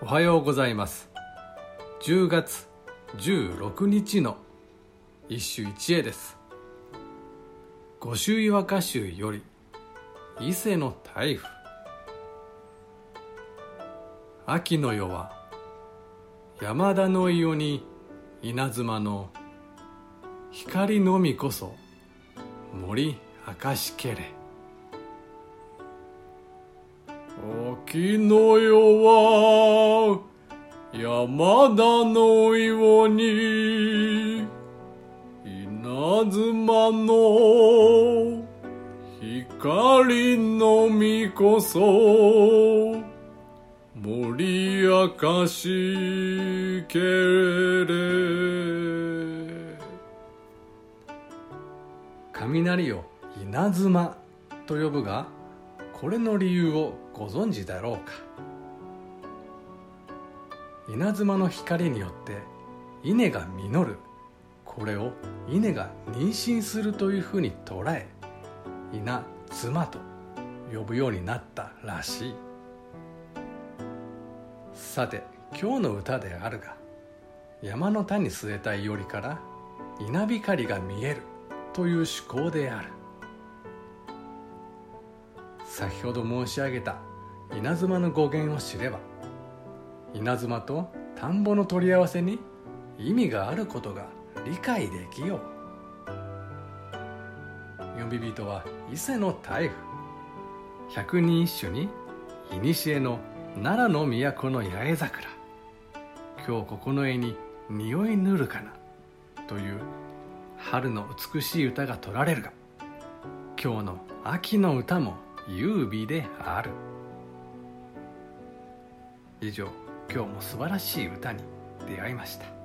おはようございます。10月16日の一首一会です。御朱岩歌集より伊勢の大夫。秋の夜は山田の伊に稲妻の光のみこそ森明かしけれ秋の夜は山田の岩に稲妻の光のみこそ森明かしけれ。雷を稲妻と呼ぶがこれの理由をご存知だろうか？稲妻の光によって稲が実る。これを稲が妊娠するというふうに捉え稲妻と呼ぶようになったらしい。さて今日の歌であるが山の谷据えたいよりから稲光が見えるという趣向である。先ほど申し上げた稲妻の語源を知れば稲妻と田んぼの取り合わせに意味があることが理解できよう。呼び人は伊勢の大夫。百人一首に古の奈良の都の八重桜。今日ここの絵に匂いぬるかな。という春の美しい歌が取られるが今日の秋の歌も優美である。以上今日も素晴らしい歌に出会いました。